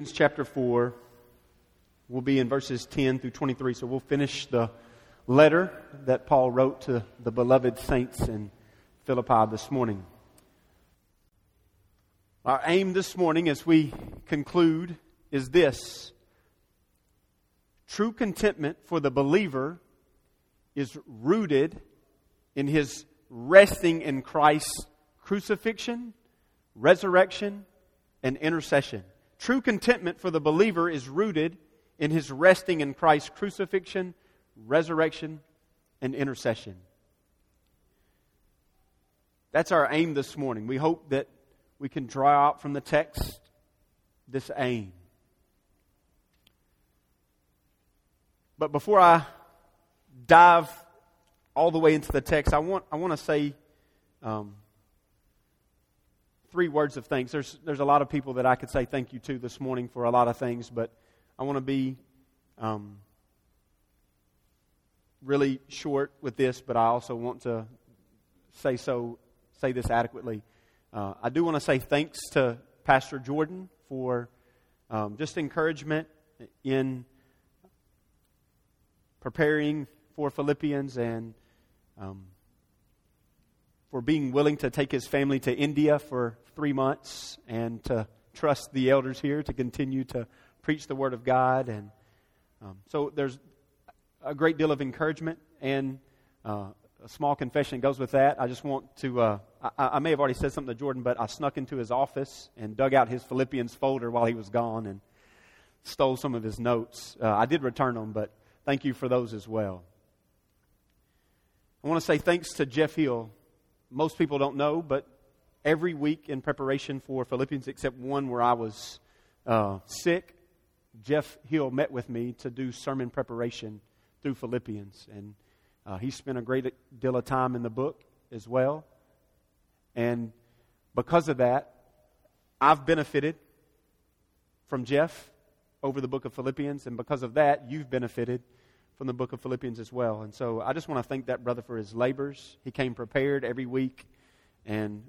Philippians chapter 4. We'll be in verses 10 through 23. So we'll finish the letter that Paul wrote to the beloved saints in Philippi this morning. Our aim this morning as we conclude is this true contentment for the believer is rooted in his resting in Christ's crucifixion, resurrection, and intercession. True contentment for the believer is rooted in his resting in Christ's crucifixion, resurrection, and intercession. That's our aim this morning. We hope that we can draw out from the text this aim. But before I dive all the way into the text, I want, I want to say um, three words of thanks. There's, there's a lot of people that I could say thank you to this morning for a lot of things, but I want to be um, really short with this, but I also want to say so say this adequately. Uh, I do want to say thanks to Pastor Jordan for um, just encouragement in preparing for Philippians and um, for being willing to take his family to India for three months and to trust the elders here to continue to preach the Word of God. And um, so there's a great deal of encouragement and uh, a small confession goes with that. I just want to, uh, I, I, may have already said something to Jordan, but I snuck into his office and dug out his Philippians folder while he was gone and stole some of his notes. Uh, I did return them, but thank you for those as well. I want to say thanks to Jeff Hill most people don't know, but every week in preparation for Philippians, except one where I was uh, sick, Jeff Hill met with me to do sermon preparation through Philippians. And uh, he spent a great deal of time in the book as well. And because of that, I've benefited from Jeff over the book of Philippians. And because of that, you've benefited from the book of Philippians as well. And so I just want to thank that brother for his labors. He came prepared every week and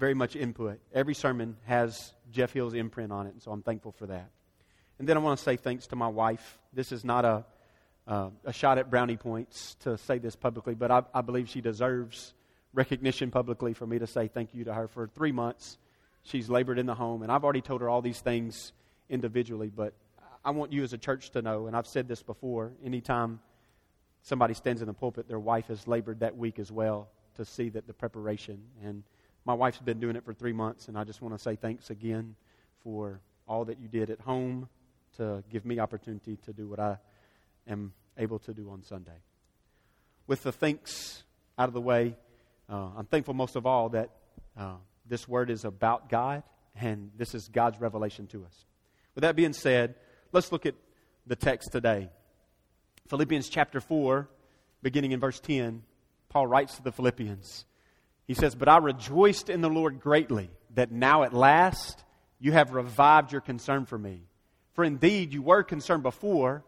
very much input. Every sermon has Jeff Hill's imprint on it, and so I'm thankful for that. And then I want to say thanks to my wife. This is not a, uh, a shot at brownie points to say this publicly, but I, I believe she deserves recognition publicly for me to say thank you to her for three months. She's labored in the home, and I've already told her all these things individually, but I want you as a church to know, and I've said this before, anytime somebody stands in the pulpit, their wife has labored that week as well to see that the preparation. And my wife's been doing it for three months, and I just want to say thanks again for all that you did at home to give me opportunity to do what I am able to do on Sunday. With the thanks out of the way, uh, I'm thankful most of all that uh, this word is about God, and this is God's revelation to us. With that being said, Let's look at the text today. Philippians chapter 4, beginning in verse 10, Paul writes to the Philippians. He says, But I rejoiced in the Lord greatly that now at last you have revived your concern for me. For indeed you were concerned before,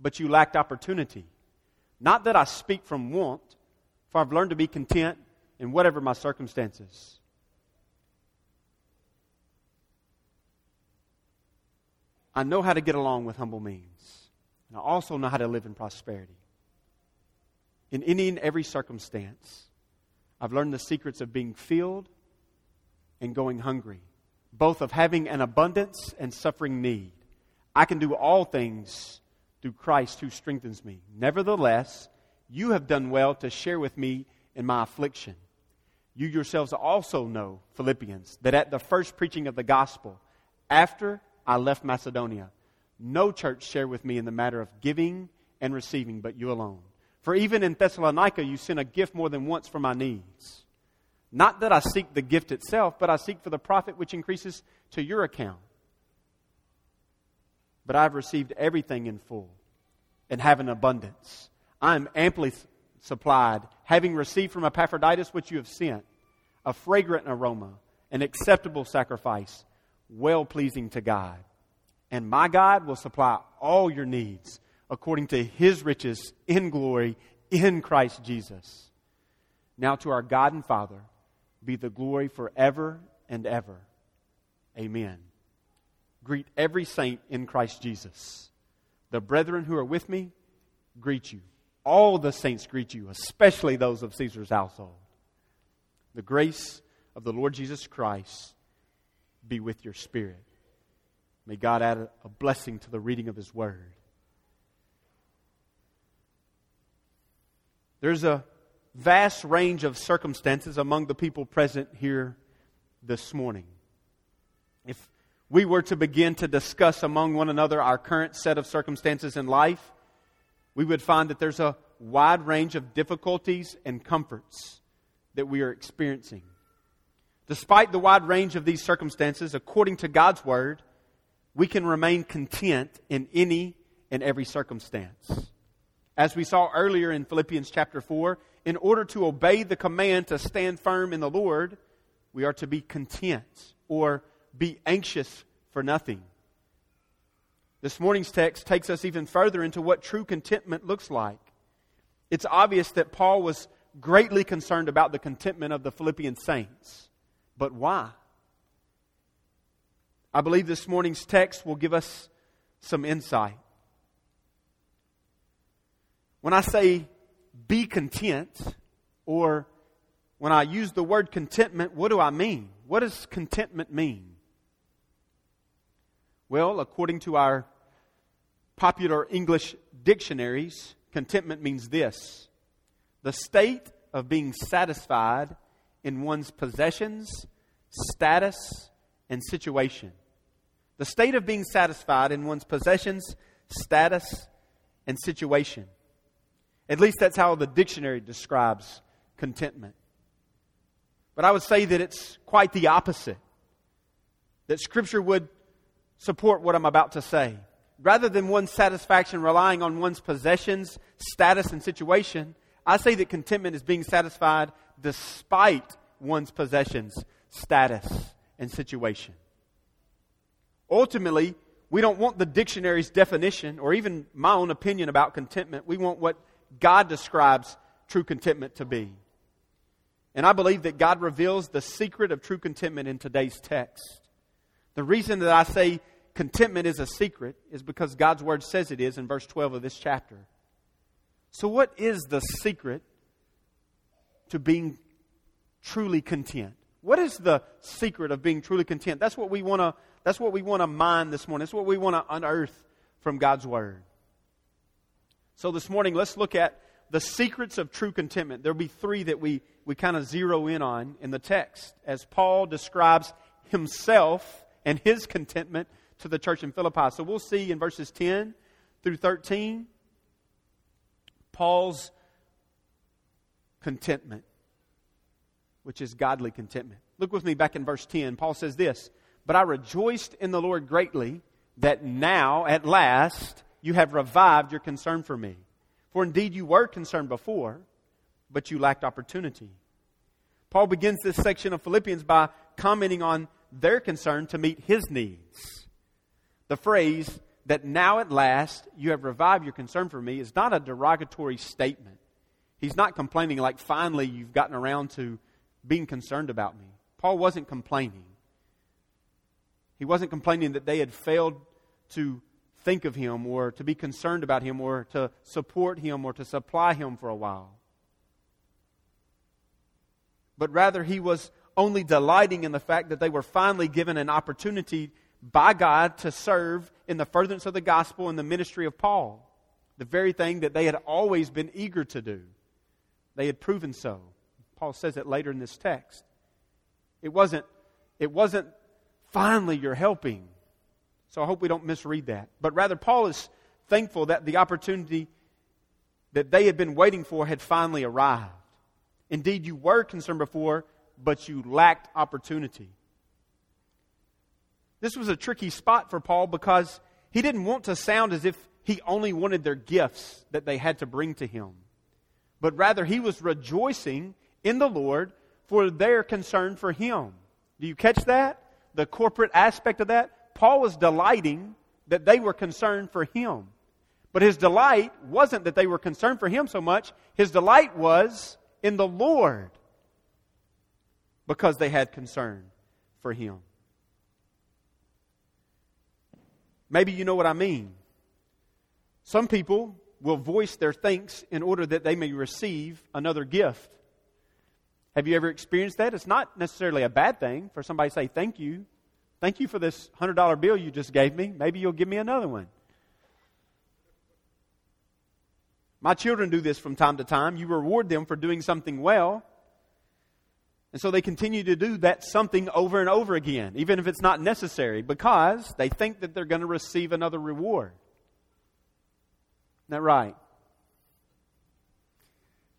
but you lacked opportunity. Not that I speak from want, for I've learned to be content in whatever my circumstances. I know how to get along with humble means. And I also know how to live in prosperity. In any and every circumstance, I've learned the secrets of being filled and going hungry, both of having an abundance and suffering need. I can do all things through Christ who strengthens me. Nevertheless, you have done well to share with me in my affliction. You yourselves also know, Philippians, that at the first preaching of the gospel, after I left Macedonia. No church shared with me in the matter of giving and receiving, but you alone. For even in Thessalonica, you sent a gift more than once for my needs. Not that I seek the gift itself, but I seek for the profit which increases to your account. But I've received everything in full and have an abundance. I am amply supplied, having received from Epaphroditus what you have sent, a fragrant aroma, an acceptable sacrifice well pleasing to God. And my God will supply all your needs according to his riches in glory in Christ Jesus. Now to our God and Father be the glory forever and ever. Amen. greet every saint in Christ Jesus. The brethren who are with me greet you. All the saints greet you, especially those of Caesar's household. The grace of the Lord Jesus Christ be with your spirit. May God add a blessing to the reading of His Word. There's a vast range of circumstances among the people present here this morning. If we were to begin to discuss among one another our current set of circumstances in life, we would find that there's a wide range of difficulties and comforts that we are experiencing. Despite the wide range of these circumstances, according to God's Word, we can remain content in any and every circumstance. As we saw earlier in Philippians chapter 4, in order to obey the command to stand firm in the Lord, we are to be content or be anxious for nothing. This morning's text takes us even further into what true contentment looks like. It's obvious that Paul was greatly concerned about the contentment of the Philippian saints. But why? I believe this morning's text will give us some insight. When I say be content, or when I use the word contentment, what do I mean? What does contentment mean? Well, according to our popular English dictionaries, contentment means this the state of being satisfied in one's possessions, status, and situation. The state of being satisfied in one's possessions, status, and situation. At least that's how the dictionary describes contentment. But I would say that it's quite the opposite. That Scripture would support what I'm about to say. Rather than one's satisfaction relying on one's possessions, status, and situation, I say that contentment is being satisfied despite one's possessions, status, and situation. Ultimately, we don't want the dictionary's definition or even my own opinion about contentment. We want what God describes true contentment to be. And I believe that God reveals the secret of true contentment in today's text. The reason that I say contentment is a secret is because God's word says it is in verse 12 of this chapter. So, what is the secret to being truly content? What is the secret of being truly content? That's what we want to that's what we want to mine this morning. That's what we want to unearth from God's word. So this morning let's look at the secrets of true contentment. There'll be three that we, we kind of zero in on in the text as Paul describes himself and his contentment to the church in Philippi. So we'll see in verses 10 through 13 Paul's contentment, which is godly contentment. Look with me back in verse 10. Paul says this But I rejoiced in the Lord greatly that now, at last, you have revived your concern for me. For indeed you were concerned before, but you lacked opportunity. Paul begins this section of Philippians by commenting on their concern to meet his needs. The phrase, that now at last you have revived your concern for me, is not a derogatory statement. He's not complaining like finally you've gotten around to being concerned about me. Paul wasn't complaining. He wasn't complaining that they had failed to think of him or to be concerned about him or to support him or to supply him for a while. But rather, he was only delighting in the fact that they were finally given an opportunity by God to serve in the furtherance of the gospel and the ministry of Paul. The very thing that they had always been eager to do. They had proven so. Paul says it later in this text. It wasn't, it wasn't finally you're helping. So I hope we don't misread that. But rather, Paul is thankful that the opportunity that they had been waiting for had finally arrived. Indeed, you were concerned before, but you lacked opportunity. This was a tricky spot for Paul because he didn't want to sound as if he only wanted their gifts that they had to bring to him. But rather, he was rejoicing in the Lord for their concern for him. Do you catch that? The corporate aspect of that? Paul was delighting that they were concerned for him. But his delight wasn't that they were concerned for him so much. His delight was in the Lord because they had concern for him. Maybe you know what I mean. Some people will voice their thanks in order that they may receive another gift. Have you ever experienced that? It's not necessarily a bad thing for somebody to say, Thank you. Thank you for this $100 bill you just gave me. Maybe you'll give me another one. My children do this from time to time. You reward them for doing something well. And so they continue to do that something over and over again, even if it's not necessary, because they think that they're going to receive another reward. Isn't that right?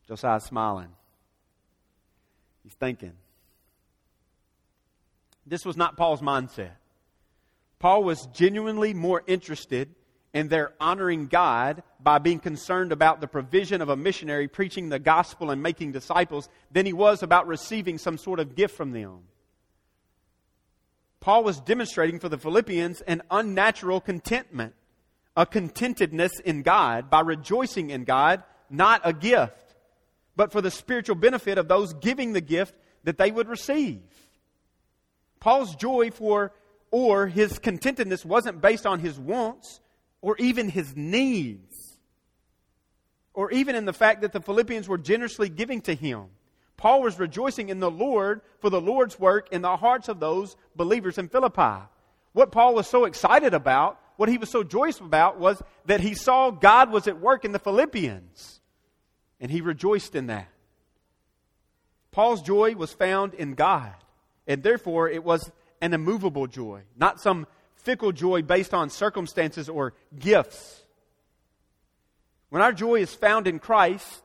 Josiah's smiling. He's thinking. This was not Paul's mindset. Paul was genuinely more interested in their honoring God by being concerned about the provision of a missionary preaching the gospel and making disciples than he was about receiving some sort of gift from them. Paul was demonstrating for the Philippians an unnatural contentment, a contentedness in God by rejoicing in God, not a gift but for the spiritual benefit of those giving the gift that they would receive. Paul's joy for or his contentedness wasn't based on his wants or even his needs or even in the fact that the Philippians were generously giving to him. Paul was rejoicing in the Lord for the Lord's work in the hearts of those believers in Philippi. What Paul was so excited about, what he was so joyous about, was that he saw God was at work in the Philippians. And he rejoiced in that. Paul's joy was found in God, and therefore it was an immovable joy, not some fickle joy based on circumstances or gifts. When our joy is found in Christ,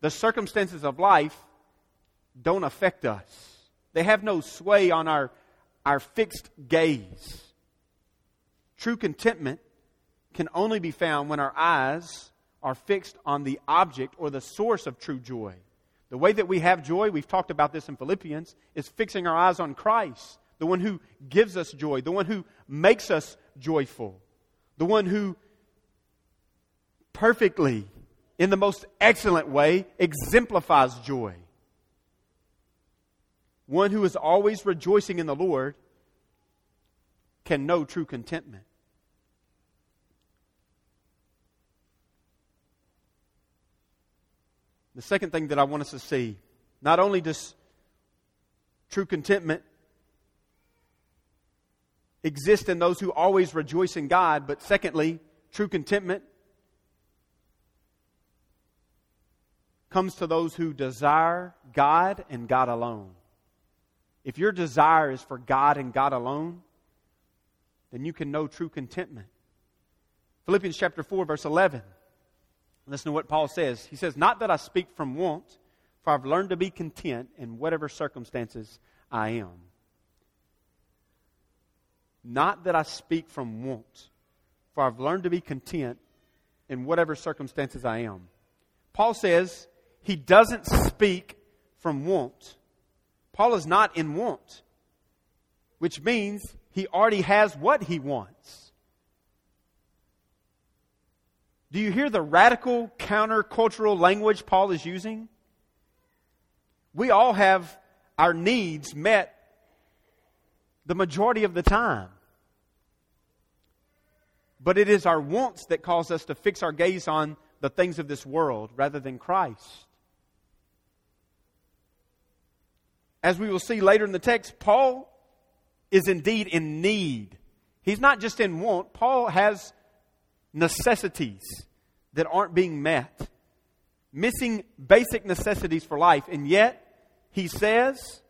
the circumstances of life don't affect us. They have no sway on our, our fixed gaze. True contentment can only be found when our eyes are fixed on the object or the source of true joy. The way that we have joy, we've talked about this in Philippians, is fixing our eyes on Christ, the one who gives us joy, the one who makes us joyful, the one who perfectly, in the most excellent way, exemplifies joy. One who is always rejoicing in the Lord can know true contentment. The second thing that I want us to see not only does true contentment exist in those who always rejoice in God, but secondly, true contentment comes to those who desire God and God alone. If your desire is for God and God alone, then you can know true contentment. Philippians chapter 4, verse 11. Listen to what Paul says. He says, Not that I speak from want, for I've learned to be content in whatever circumstances I am. Not that I speak from want, for I've learned to be content in whatever circumstances I am. Paul says he doesn't speak from want. Paul is not in want, which means he already has what he wants. Do you hear the radical countercultural language Paul is using? We all have our needs met the majority of the time. But it is our wants that cause us to fix our gaze on the things of this world rather than Christ. As we will see later in the text, Paul is indeed in need. He's not just in want, Paul has necessities that aren't being met, missing basic necessities for life. And yet, he says,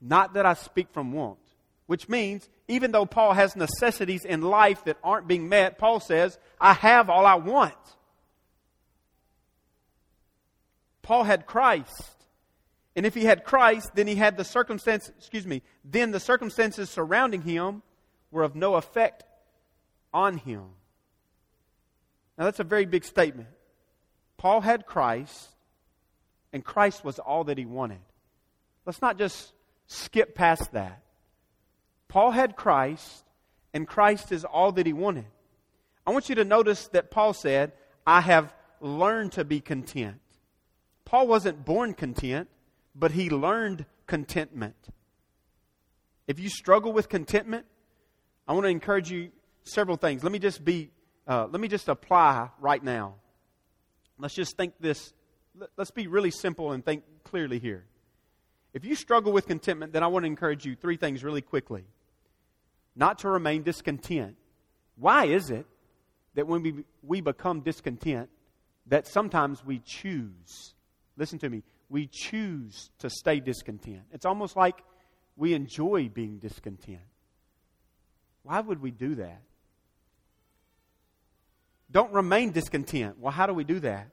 Not that I speak from want. Which means, even though Paul has necessities in life that aren't being met, Paul says, I have all I want. Paul had Christ. And if he had Christ, then he had the circumstances, excuse me, then the circumstances surrounding him were of no effect on him. Now, that's a very big statement. Paul had Christ, and Christ was all that he wanted. Let's not just skip past that. Paul had Christ, and Christ is all that he wanted. I want you to notice that Paul said, I have learned to be content. Paul wasn't born content, but he learned contentment. If you struggle with contentment, I want to encourage you several things. Let me just be, uh, let me just apply right now. Let's just think this, let's be really simple and think clearly here. If you struggle with contentment, then I want to encourage you three things really quickly. Not to remain discontent. Why is it that when we, we become discontent, that sometimes we choose, listen to me, we choose to stay discontent? It's almost like we enjoy being discontent. Why would we do that? Don't remain discontent. Well, how do we do that?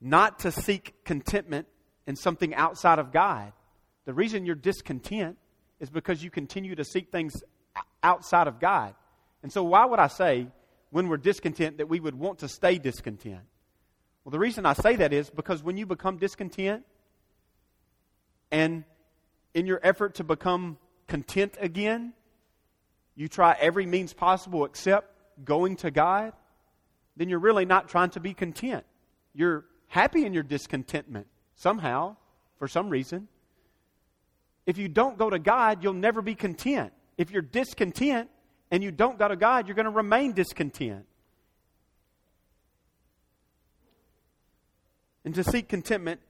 Not to seek contentment in something outside of God. The reason you're discontent is because you continue to seek things outside of God. And so, why would I say when we're discontent that we would want to stay discontent? Well, the reason I say that is because when you become discontent and in your effort to become content again, you try every means possible except going to God, then you're really not trying to be content. You're happy in your discontentment somehow, for some reason. If you don't go to God, you'll never be content. If you're discontent and you don't go to God, you're going to remain discontent. And to seek contentment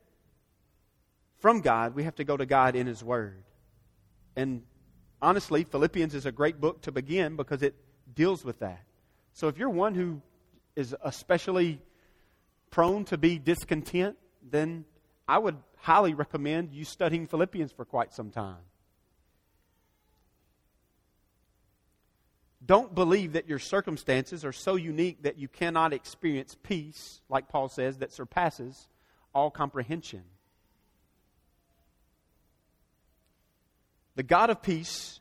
from God, we have to go to God in His Word. And honestly, Philippians is a great book to begin because it deals with that. So if you're one who is especially prone to be discontent, then I would highly recommend you studying Philippians for quite some time. Don't believe that your circumstances are so unique that you cannot experience peace, like Paul says, that surpasses all comprehension. The God of peace,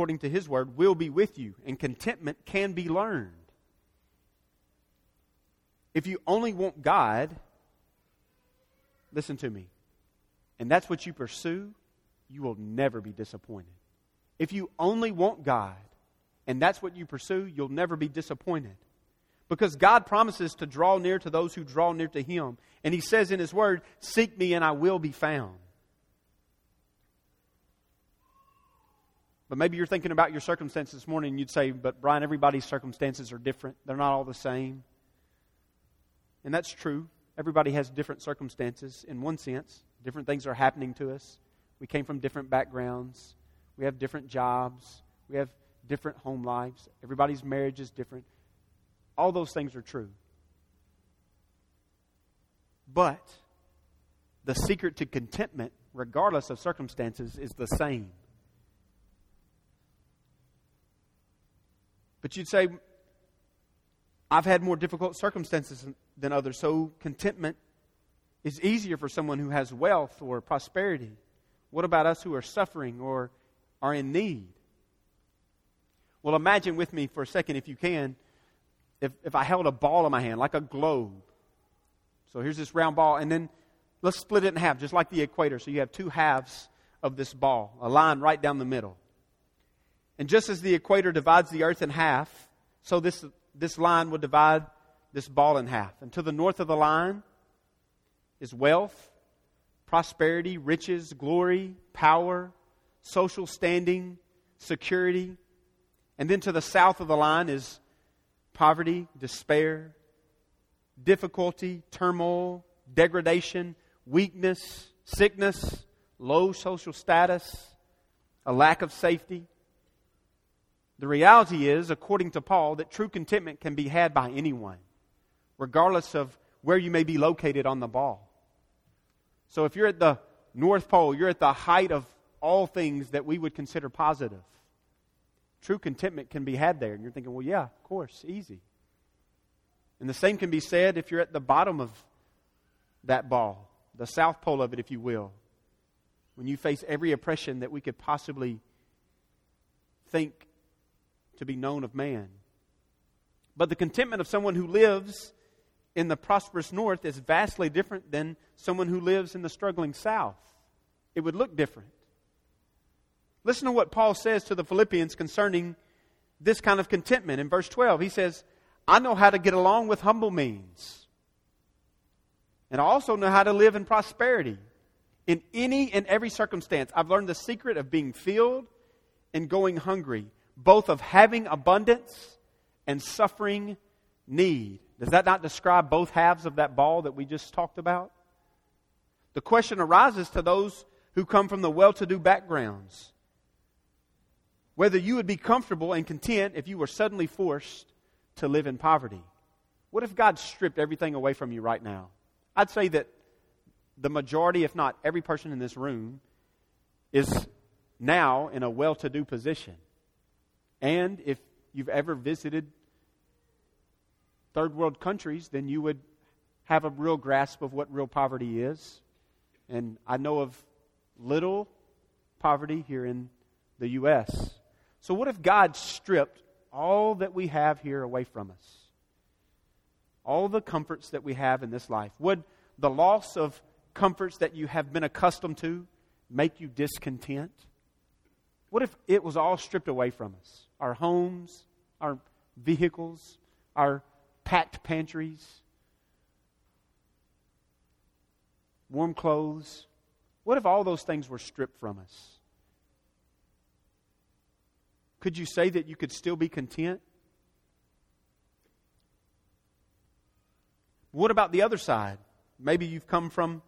according to his word, will be with you, and contentment can be learned. If you only want God, listen to me, and that's what you pursue, you will never be disappointed. If you only want God, and that's what you pursue, you'll never be disappointed. Because God promises to draw near to those who draw near to Him. And He says in His Word, Seek me and I will be found. But maybe you're thinking about your circumstances this morning and you'd say, But Brian, everybody's circumstances are different. They're not all the same. And that's true. Everybody has different circumstances in one sense. Different things are happening to us. We came from different backgrounds. We have different jobs. We have different home lives. Everybody's marriage is different. All those things are true. But the secret to contentment, regardless of circumstances, is the same. But you'd say, I've had more difficult circumstances than others, so contentment is easier for someone who has wealth or prosperity. What about us who are suffering or are in need? Well, imagine with me for a second, if you can, if, if I held a ball in my hand, like a globe. So here's this round ball, and then let's split it in half, just like the equator. So you have two halves of this ball, a line right down the middle. And just as the equator divides the earth in half, so this, this line would divide this ball in half. And to the north of the line is wealth, prosperity, riches, glory, power, social standing, security. And then to the south of the line is poverty, despair, difficulty, turmoil, degradation, weakness, sickness, low social status, a lack of safety. The reality is, according to Paul, that true contentment can be had by anyone, regardless of where you may be located on the ball. So if you're at the North Pole, you're at the height of all things that we would consider positive. True contentment can be had there. And you're thinking, well, yeah, of course, easy. And the same can be said if you're at the bottom of that ball, the South Pole of it, if you will. When you face every oppression that we could possibly think to be known of man. But the contentment of someone who lives in the prosperous north is vastly different than someone who lives in the struggling south. It would look different. Listen to what Paul says to the Philippians concerning this kind of contentment. In verse 12, he says, I know how to get along with humble means. And I also know how to live in prosperity. In any and every circumstance, I've learned the secret of being filled and going hungry, both of having abundance and suffering need. Does that not describe both halves of that ball that we just talked about? The question arises to those who come from the well to do backgrounds whether you would be comfortable and content if you were suddenly forced to live in poverty. What if God stripped everything away from you right now? I'd say that the majority, if not every person in this room, is now in a well to do position. And if you've ever visited third world countries, then you would have a real grasp of what real poverty is. And I know of little poverty here in the U.S. So, what if God stripped all that we have here away from us? All the comforts that we have in this life. Would the loss of comforts that you have been accustomed to make you discontent? What if it was all stripped away from us? Our homes, our vehicles, our packed pantries, warm clothes. What if all those things were stripped from us? Could you say that you could still be content? What about the other side? Maybe you've come from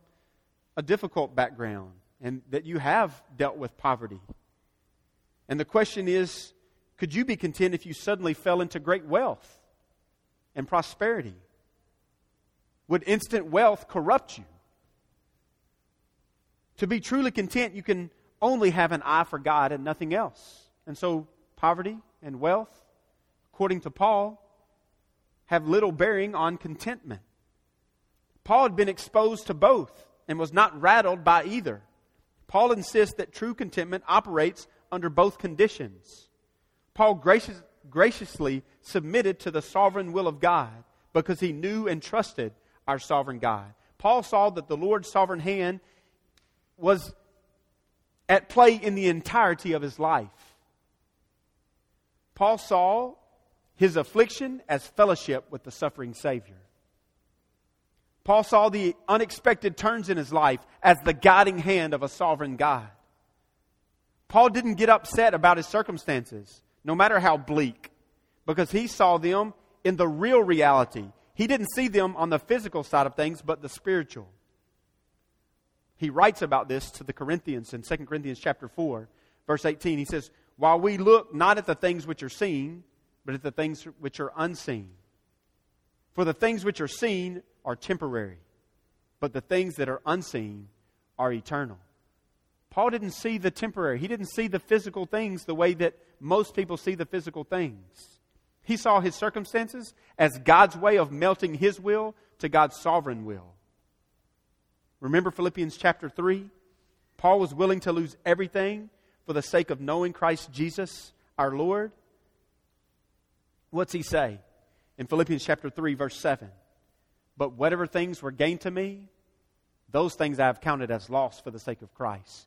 a difficult background and that you have dealt with poverty. And the question is could you be content if you suddenly fell into great wealth and prosperity? Would instant wealth corrupt you? To be truly content, you can only have an eye for God and nothing else. And so poverty and wealth, according to Paul, have little bearing on contentment. Paul had been exposed to both and was not rattled by either. Paul insists that true contentment operates under both conditions. Paul gracious, graciously submitted to the sovereign will of God because he knew and trusted our sovereign God. Paul saw that the Lord's sovereign hand was at play in the entirety of his life. Paul saw his affliction as fellowship with the suffering Savior. Paul saw the unexpected turns in his life as the guiding hand of a sovereign God. Paul didn't get upset about his circumstances, no matter how bleak, because he saw them in the real reality. He didn't see them on the physical side of things, but the spiritual. He writes about this to the Corinthians in 2 Corinthians chapter 4, verse 18. He says, while we look not at the things which are seen, but at the things which are unseen. For the things which are seen are temporary, but the things that are unseen are eternal. Paul didn't see the temporary, he didn't see the physical things the way that most people see the physical things. He saw his circumstances as God's way of melting his will to God's sovereign will. Remember Philippians chapter 3? Paul was willing to lose everything for the sake of knowing Christ Jesus our Lord? What's he say? In Philippians chapter 3, verse 7. But whatever things were gained to me, those things I have counted as loss for the sake of Christ.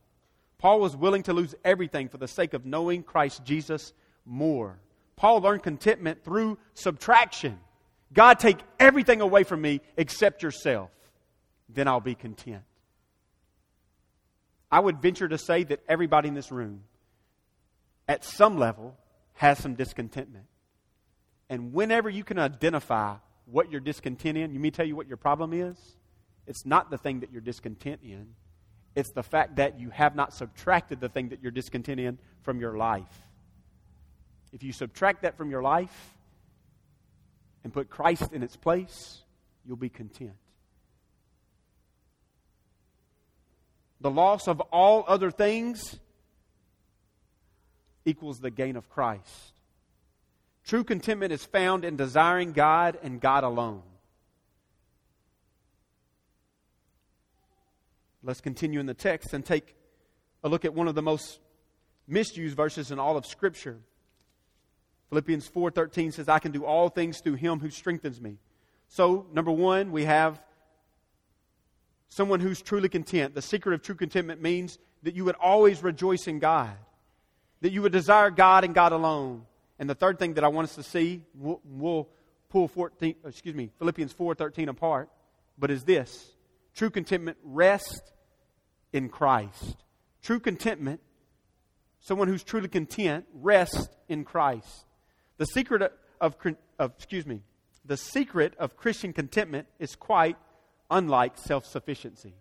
Paul was willing to lose everything for the sake of knowing Christ Jesus more. Paul learned contentment through subtraction. God, take everything away from me except yourself. Then I'll be content. I would venture to say that everybody in this room at some level, has some discontentment. And whenever you can identify what you're discontent in, you may tell you what your problem is. It's not the thing that you're discontent in, it's the fact that you have not subtracted the thing that you're discontent in from your life. If you subtract that from your life and put Christ in its place, you'll be content. The loss of all other things equals the gain of Christ. True contentment is found in desiring God and God alone. Let's continue in the text and take a look at one of the most misused verses in all of Scripture. Philippians 4:13 says I can do all things through him who strengthens me. So, number 1, we have someone who's truly content. The secret of true contentment means that you would always rejoice in God. That you would desire God and God alone. And the third thing that I want us to see, we'll, we'll pull 14, excuse me, Philippians 4:13 apart, but is this. True contentment rests in Christ. True contentment, someone who's truly content, rests in Christ. The secret of, of, excuse me, the secret of Christian contentment is quite unlike self sufficiency.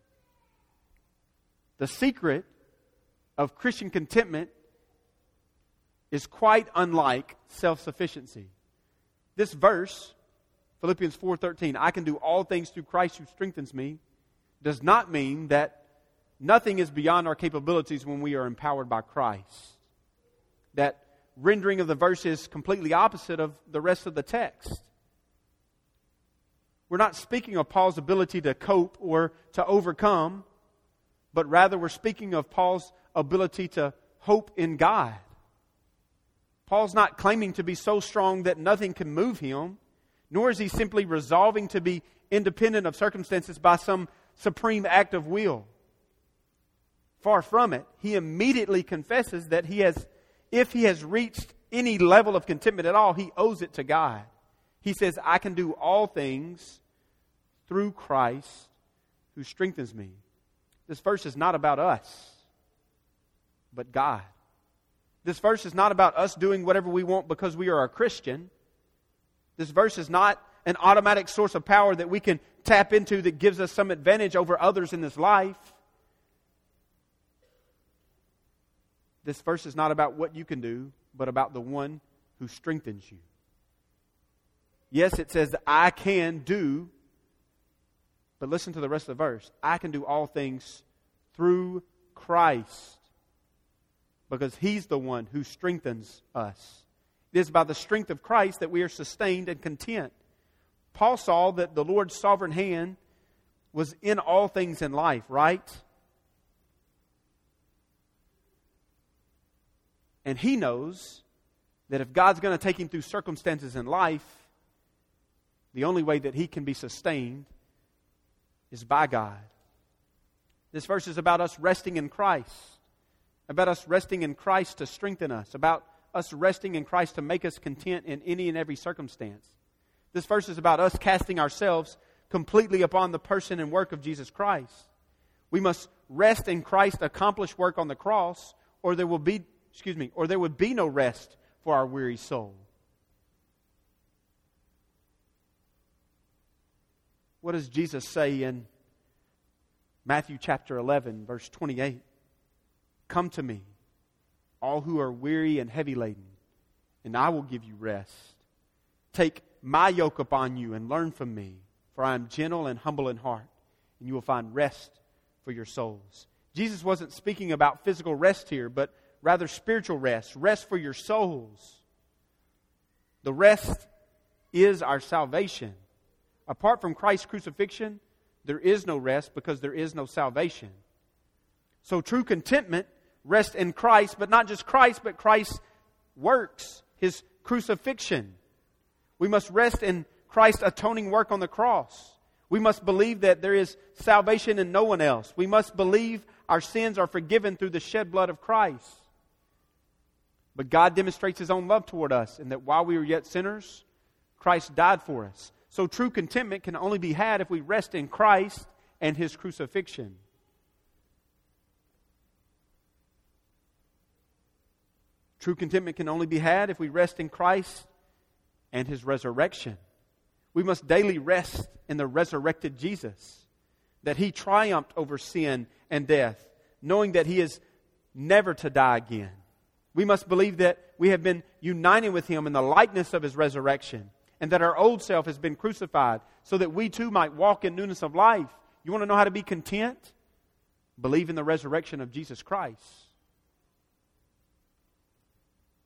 The secret of Christian contentment is quite unlike self sufficiency. This verse, Philippians 4:13, I can do all things through Christ who strengthens me, does not mean that nothing is beyond our capabilities when we are empowered by Christ. That rendering of the verse is completely opposite of the rest of the text. We're not speaking of Paul's ability to cope or to overcome, but rather we're speaking of Paul's ability to hope in God. Paul's not claiming to be so strong that nothing can move him, nor is he simply resolving to be independent of circumstances by some supreme act of will. Far from it. He immediately confesses that he has if he has reached any level of contentment at all, he owes it to God. He says, I can do all things through Christ who strengthens me. This verse is not about us, but God. This verse is not about us doing whatever we want because we are a Christian. This verse is not an automatic source of power that we can tap into that gives us some advantage over others in this life. This verse is not about what you can do, but about the one who strengthens you. Yes, it says that I can do, but listen to the rest of the verse. I can do all things through Christ because he's the one who strengthens us. It is by the strength of Christ that we are sustained and content. Paul saw that the Lord's sovereign hand was in all things in life, right? And he knows that if God's going to take him through circumstances in life, the only way that he can be sustained is by God. This verse is about us resting in Christ, about us resting in Christ to strengthen us, about us resting in Christ to make us content in any and every circumstance. This verse is about us casting ourselves completely upon the person and work of Jesus Christ. We must rest in Christ's accomplished work on the cross, or there will be excuse me, or there would be no rest for our weary soul. What does Jesus say in Matthew chapter 11, verse 28? Come to me, all who are weary and heavy laden, and I will give you rest. Take my yoke upon you and learn from me, for I am gentle and humble in heart, and you will find rest for your souls. Jesus wasn't speaking about physical rest here, but rather spiritual rest, rest for your souls. The rest is our salvation. Apart from Christ's crucifixion, there is no rest because there is no salvation. So true contentment rests in Christ, but not just Christ, but Christ's works, his crucifixion. We must rest in Christ's atoning work on the cross. We must believe that there is salvation in no one else. We must believe our sins are forgiven through the shed blood of Christ. But God demonstrates his own love toward us, and that while we were yet sinners, Christ died for us. So true contentment can only be had if we rest in Christ and his crucifixion. True contentment can only be had if we rest in Christ and his resurrection. We must daily rest in the resurrected Jesus, that he triumphed over sin and death, knowing that he is never to die again. We must believe that we have been united with him in the likeness of his resurrection and that our old self has been crucified so that we too might walk in newness of life. You want to know how to be content? Believe in the resurrection of Jesus Christ.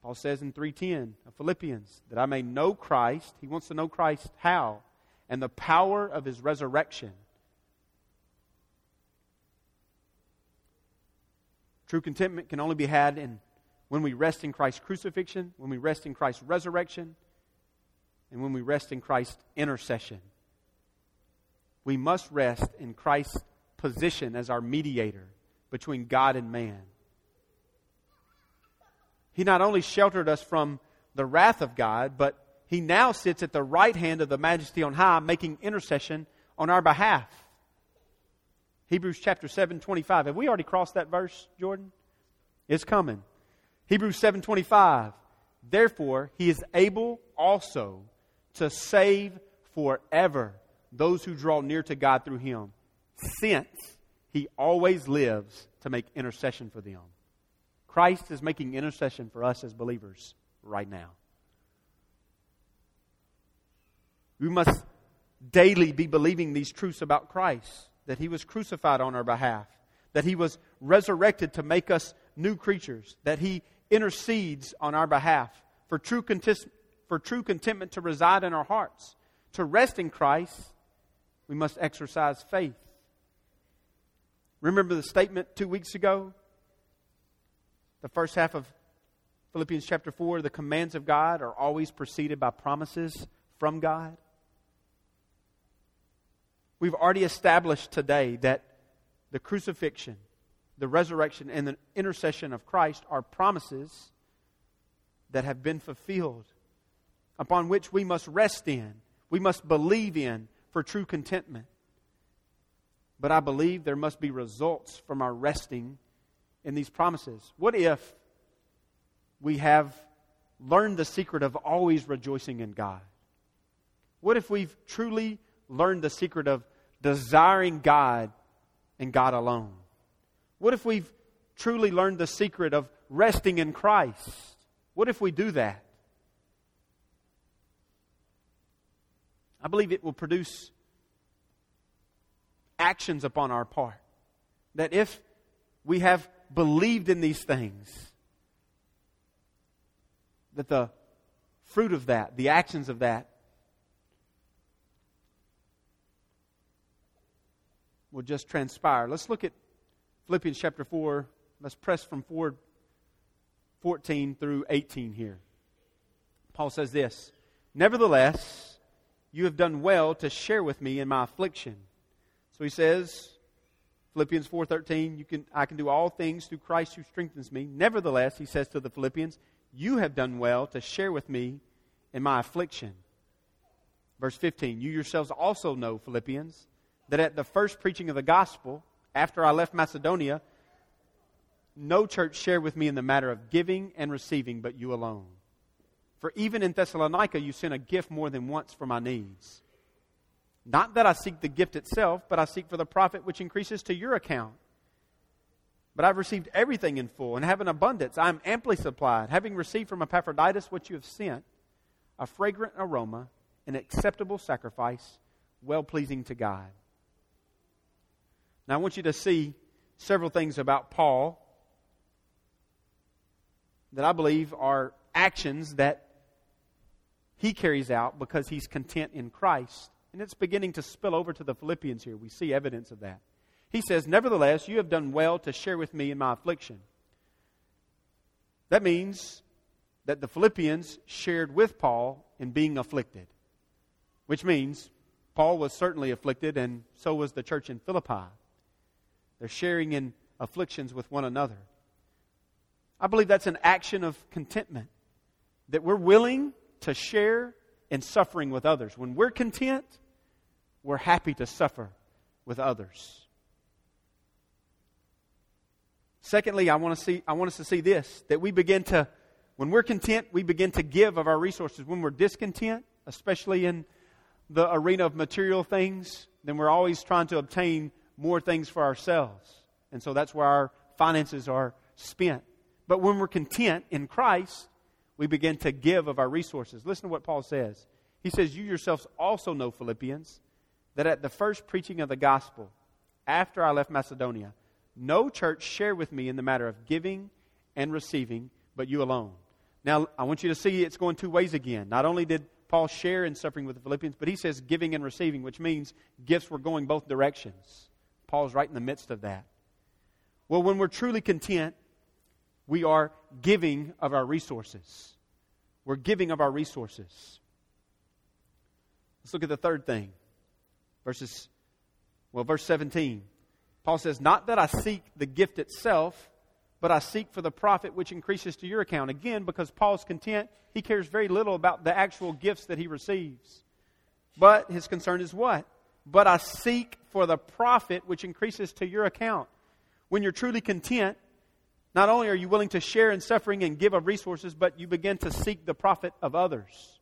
Paul says in 3:10 of Philippians that I may know Christ. He wants to know Christ how and the power of his resurrection. True contentment can only be had in when we rest in Christ's crucifixion, when we rest in Christ's resurrection, and when we rest in Christ's intercession. We must rest in Christ's position as our mediator between God and man. He not only sheltered us from the wrath of God, but he now sits at the right hand of the majesty on high, making intercession on our behalf. Hebrews chapter 7, 25. Have we already crossed that verse, Jordan? It's coming. Hebrews 7, 25. Therefore, he is able also to save forever those who draw near to God through him, since he always lives to make intercession for them. Christ is making intercession for us as believers right now. We must daily be believing these truths about Christ that he was crucified on our behalf, that he was resurrected to make us new creatures, that he intercedes on our behalf for true, contis- for true contentment to reside in our hearts. To rest in Christ, we must exercise faith. Remember the statement two weeks ago? The first half of Philippians chapter 4 the commands of God are always preceded by promises from God. We've already established today that the crucifixion, the resurrection, and the intercession of Christ are promises that have been fulfilled, upon which we must rest in, we must believe in for true contentment. But I believe there must be results from our resting in these promises. What if we have learned the secret of always rejoicing in God? What if we've truly learned the secret of desiring God and God alone? What if we've truly learned the secret of resting in Christ? What if we do that? I believe it will produce actions upon our part. That if we have believed in these things, that the fruit of that, the actions of that, will just transpire. Let's look at Philippians chapter 4. Let's press from 4, 14 through 18 here. Paul says this Nevertheless, you have done well to share with me in my affliction. So he says, Philippians 4:13, you can I can do all things through Christ who strengthens me. Nevertheless, he says to the Philippians, you have done well to share with me in my affliction. Verse 15, you yourselves also know, Philippians, that at the first preaching of the gospel, after I left Macedonia, no church shared with me in the matter of giving and receiving, but you alone. For even in Thessalonica, you sent a gift more than once for my needs. Not that I seek the gift itself, but I seek for the profit which increases to your account. But I've received everything in full and have an abundance. I am amply supplied, having received from Epaphroditus what you have sent a fragrant aroma, an acceptable sacrifice, well pleasing to God. Now, I want you to see several things about Paul that I believe are actions that he carries out because he's content in Christ. And it's beginning to spill over to the Philippians here. We see evidence of that. He says, Nevertheless, you have done well to share with me in my affliction. That means that the Philippians shared with Paul in being afflicted, which means Paul was certainly afflicted, and so was the church in Philippi. They're sharing in afflictions with one another. I believe that's an action of contentment, that we're willing to share in suffering with others. When we're content, we're happy to suffer with others. Secondly, I want to see I want us to see this that we begin to when we're content, we begin to give of our resources. When we're discontent, especially in the arena of material things, then we're always trying to obtain more things for ourselves. And so that's where our finances are spent. But when we're content in Christ, we begin to give of our resources. Listen to what Paul says. He says, You yourselves also know, Philippians, that at the first preaching of the gospel, after I left Macedonia, no church shared with me in the matter of giving and receiving, but you alone. Now, I want you to see it's going two ways again. Not only did Paul share in suffering with the Philippians, but he says giving and receiving, which means gifts were going both directions. Paul's right in the midst of that. Well, when we're truly content, We are giving of our resources. We're giving of our resources. Let's look at the third thing. Verses, well, verse 17. Paul says, Not that I seek the gift itself, but I seek for the profit which increases to your account. Again, because Paul's content, he cares very little about the actual gifts that he receives. But his concern is what? But I seek for the profit which increases to your account. When you're truly content, not only are you willing to share in suffering and give of resources, but you begin to seek the profit of others.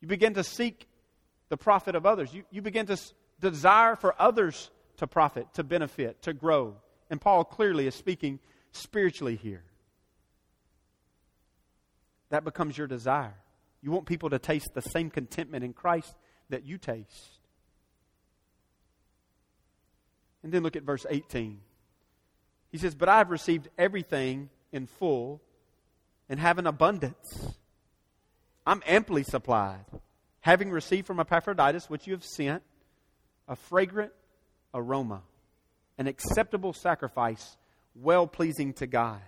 You begin to seek the profit of others. You, you begin to desire for others to profit, to benefit, to grow. And Paul clearly is speaking spiritually here. That becomes your desire. You want people to taste the same contentment in Christ that you taste. And then look at verse 18. He says, But I have received everything in full and have an abundance. I'm amply supplied, having received from Epaphroditus what you have sent, a fragrant aroma, an acceptable sacrifice, well pleasing to God.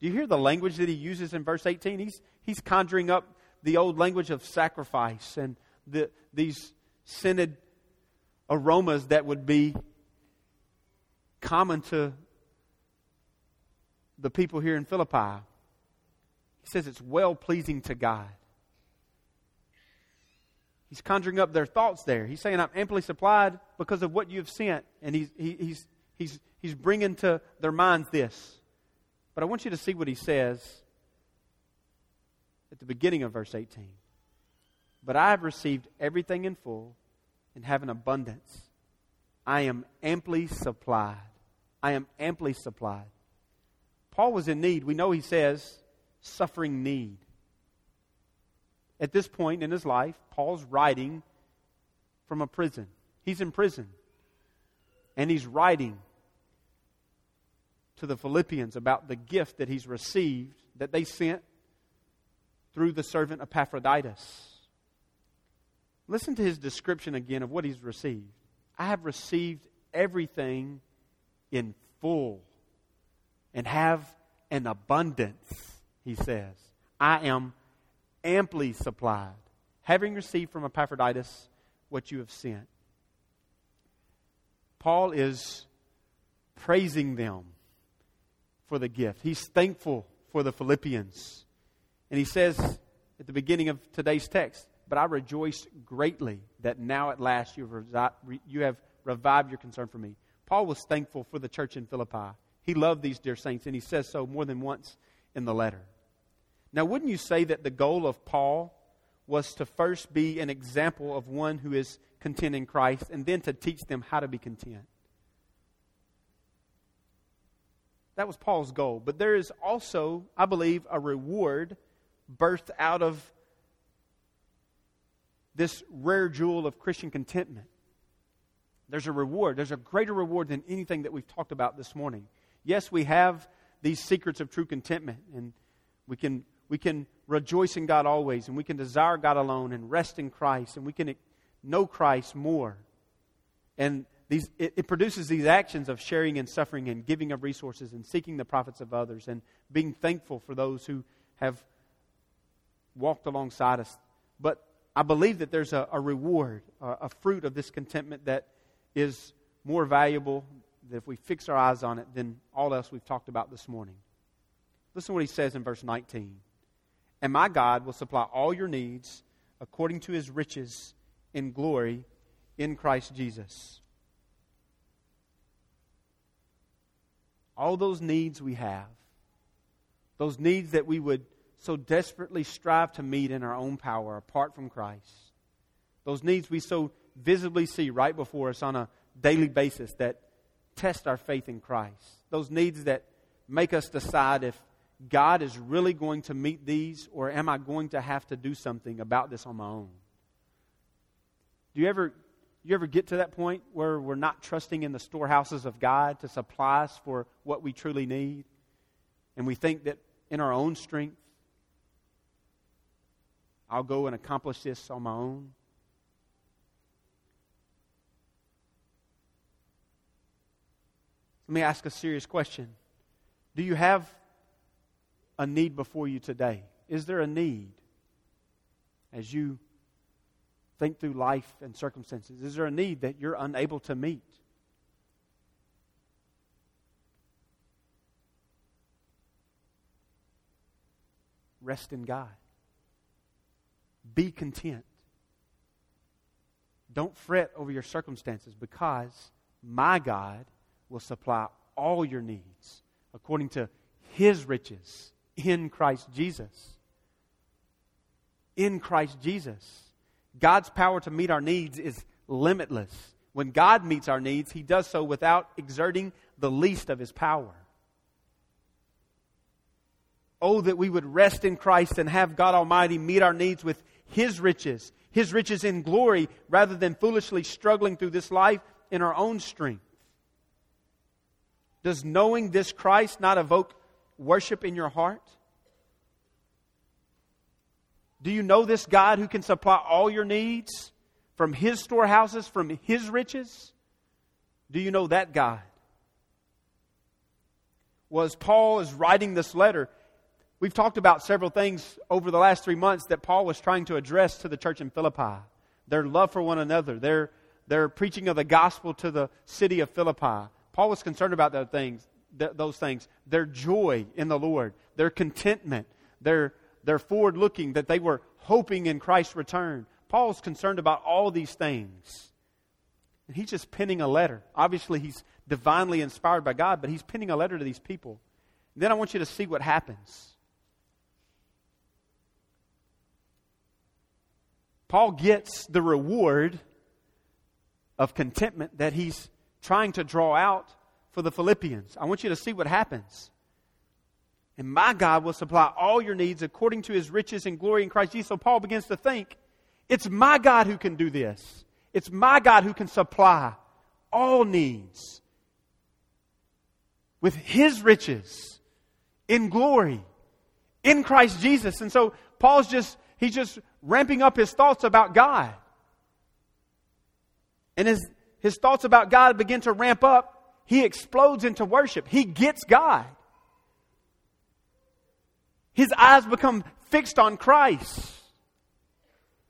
Do you hear the language that he uses in verse 18? He's, he's conjuring up the old language of sacrifice and the, these scented aromas that would be common to the people here in Philippi. He says it's well pleasing to God. He's conjuring up their thoughts there. He's saying, I'm amply supplied because of what you've sent. And he's, he, he's, he's, he's bringing to their minds this. But I want you to see what he says at the beginning of verse 18. But I have received everything in full and have an abundance. I am amply supplied. I am amply supplied. Paul was in need. We know he says suffering need. At this point in his life, Paul's writing from a prison. He's in prison. And he's writing to the Philippians about the gift that he's received that they sent through the servant Epaphroditus. Listen to his description again of what he's received. I have received everything in full and have an abundance, he says. I am amply supplied, having received from Epaphroditus what you have sent. Paul is praising them for the gift. He's thankful for the Philippians. And he says at the beginning of today's text, But I rejoice greatly that now at last you have, you have revived your concern for me. Paul was thankful for the church in Philippi. He loved these dear saints, and he says so more than once in the letter. Now, wouldn't you say that the goal of Paul was to first be an example of one who is content in Christ and then to teach them how to be content? That was Paul's goal. But there is also, I believe, a reward birthed out of this rare jewel of Christian contentment. There's a reward. There's a greater reward than anything that we've talked about this morning. Yes, we have these secrets of true contentment, and we can, we can rejoice in God always, and we can desire God alone and rest in Christ, and we can know Christ more. And these, it, it produces these actions of sharing and suffering and giving of resources and seeking the profits of others and being thankful for those who have walked alongside us. But I believe that there's a, a reward, a, a fruit of this contentment that is more valuable that if we fix our eyes on it than all else we've talked about this morning. Listen to what he says in verse 19. And my God will supply all your needs according to his riches in glory in Christ Jesus. All those needs we have, those needs that we would so desperately strive to meet in our own power apart from Christ, those needs we so visibly see right before us on a daily basis that test our faith in Christ. Those needs that make us decide if God is really going to meet these or am I going to have to do something about this on my own? Do you ever you ever get to that point where we're not trusting in the storehouses of God to supply us for what we truly need? And we think that in our own strength, I'll go and accomplish this on my own? Let me ask a serious question. Do you have a need before you today? Is there a need as you think through life and circumstances? Is there a need that you're unable to meet? Rest in God. Be content. Don't fret over your circumstances because my God will supply all your needs according to his riches in Christ Jesus. In Christ Jesus. God's power to meet our needs is limitless. When God meets our needs, he does so without exerting the least of his power. Oh, that we would rest in Christ and have God Almighty meet our needs with his riches, his riches in glory, rather than foolishly struggling through this life in our own strength. Does knowing this Christ not evoke worship in your heart? Do you know this God who can supply all your needs from his storehouses, from his riches? Do you know that God? Was Paul is writing this letter, we've talked about several things over the last three months that Paul was trying to address to the church in Philippi. Their love for one another, their, their preaching of the gospel to the city of Philippi, Paul was concerned about those things, th- those things. Their joy in the Lord, their contentment, their, their forward looking, that they were hoping in Christ's return. Paul's concerned about all these things. And he's just penning a letter. Obviously, he's divinely inspired by God, but he's penning a letter to these people. And then I want you to see what happens. Paul gets the reward of contentment that he's trying to draw out for the Philippians. I want you to see what happens. And my God will supply all your needs according to his riches and glory in Christ Jesus. So Paul begins to think, it's my God who can do this. It's my God who can supply all needs with his riches in glory in Christ Jesus. And so Paul's just, he's just ramping up his thoughts about God. And as his thoughts about God begin to ramp up, he explodes into worship. He gets God. His eyes become fixed on Christ.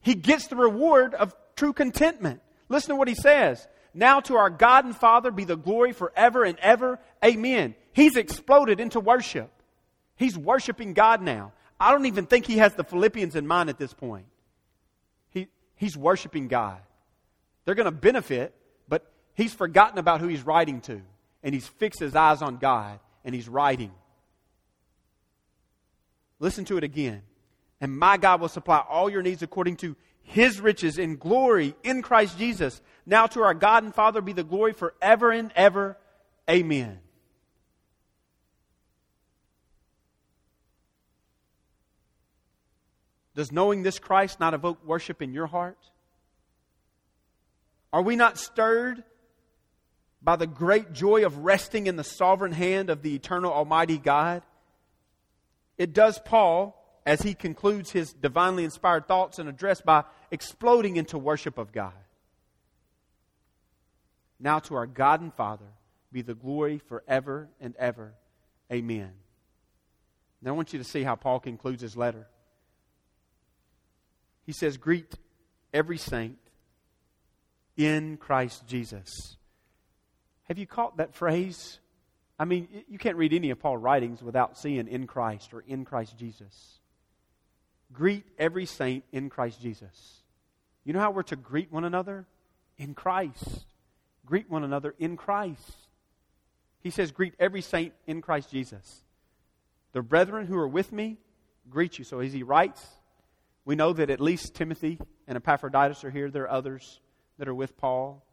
He gets the reward of true contentment. Listen to what he says. Now to our God and Father be the glory forever and ever. Amen. He's exploded into worship. He's worshiping God now. I don't even think he has the Philippians in mind at this point. He, he's worshiping God. They're going to benefit He's forgotten about who he's writing to, and he's fixed his eyes on God, and he's writing. Listen to it again. And my God will supply all your needs according to his riches in glory in Christ Jesus. Now to our God and Father be the glory forever and ever. Amen. Does knowing this Christ not evoke worship in your heart? Are we not stirred by the great joy of resting in the sovereign hand of the eternal Almighty God? It does Paul as he concludes his divinely inspired thoughts and address by exploding into worship of God. Now to our God and Father be the glory forever and ever. Amen. Now I want you to see how Paul concludes his letter. He says, Greet every saint in Christ Jesus. Have you caught that phrase? I mean, you can't read any of Paul's writings without seeing in Christ or in Christ Jesus. Greet every saint in Christ Jesus. You know how we're to greet one another? In Christ. Greet one another in Christ. He says, Greet every saint in Christ Jesus. The brethren who are with me greet you. So as he writes, we know that at least Timothy and Epaphroditus are here. There are others that are with Paul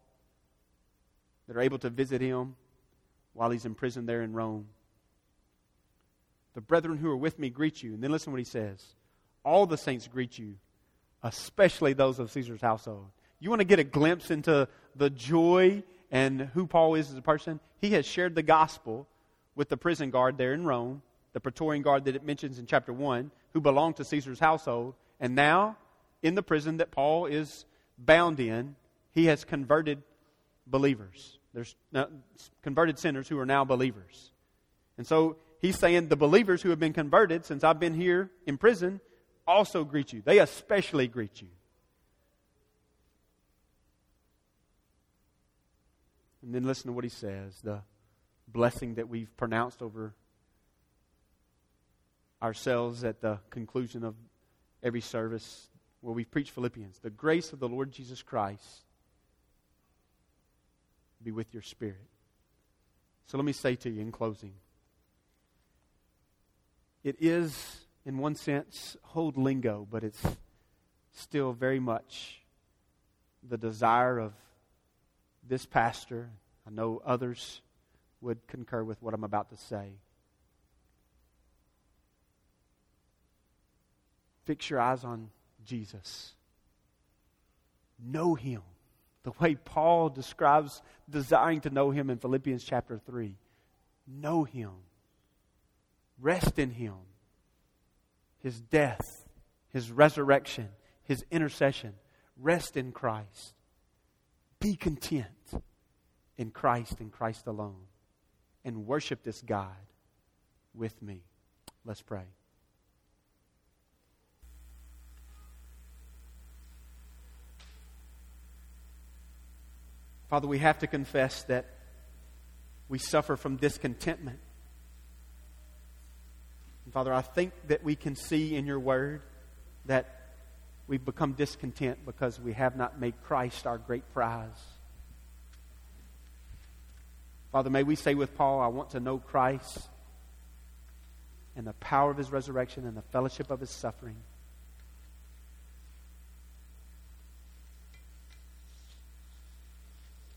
that are able to visit him while he's imprisoned there in Rome. The brethren who are with me greet you. And then listen what he says. All the saints greet you, especially those of Caesar's household. You want to get a glimpse into the joy and who Paul is as a person? He has shared the gospel with the prison guard there in Rome, the Praetorian guard that it mentions in chapter 1, who belonged to Caesar's household. And now, in the prison that Paul is bound in, he has converted believers. There's converted sinners who are now believers. And so he's saying the believers who have been converted since I've been here in prison also greet you. They especially greet you. And then listen to what he says the blessing that we've pronounced over ourselves at the conclusion of every service where we preach Philippians. The grace of the Lord Jesus Christ be with your spirit. So let me say to you in closing it is, in one sense, hold lingo, but it's still very much the desire of this pastor. I know others would concur with what I'm about to say. Fix your eyes on Jesus. Know him the way Paul describes desiring to know him in Philippians chapter 3. Know him. Rest in him. His death, his resurrection, his intercession. Rest in Christ. Be content in Christ and Christ alone. And worship this God with me. Let's pray. Father, we have to confess that we suffer from discontentment. And Father, I think that we can see in your word that we've become discontent because we have not made Christ our great prize. Father, may we say with Paul, I want to know Christ and the power of his resurrection and the fellowship of his suffering.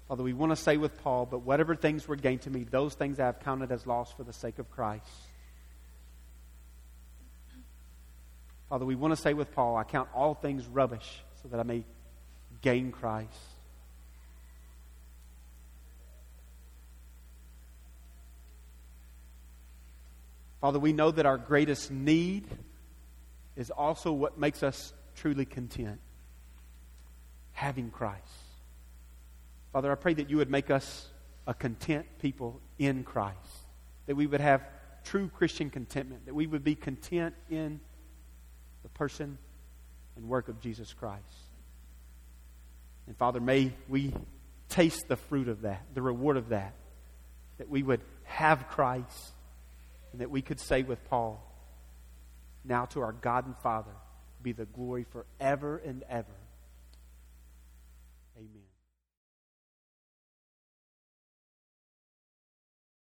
Father, we want to say with Paul, but whatever things were gained to me, those things I have counted as loss for the sake of Christ. Father, we want to say with Paul, I count all things rubbish so that I may gain Christ. Father, we know that our greatest need is also what makes us truly content having Christ. Father, I pray that you would make us a content people in Christ, that we would have true Christian contentment, that we would be content in the person and work of Jesus Christ. And Father, may we taste the fruit of that, the reward of that, that we would have Christ, and that we could say with Paul, now to our God and Father be the glory forever and ever.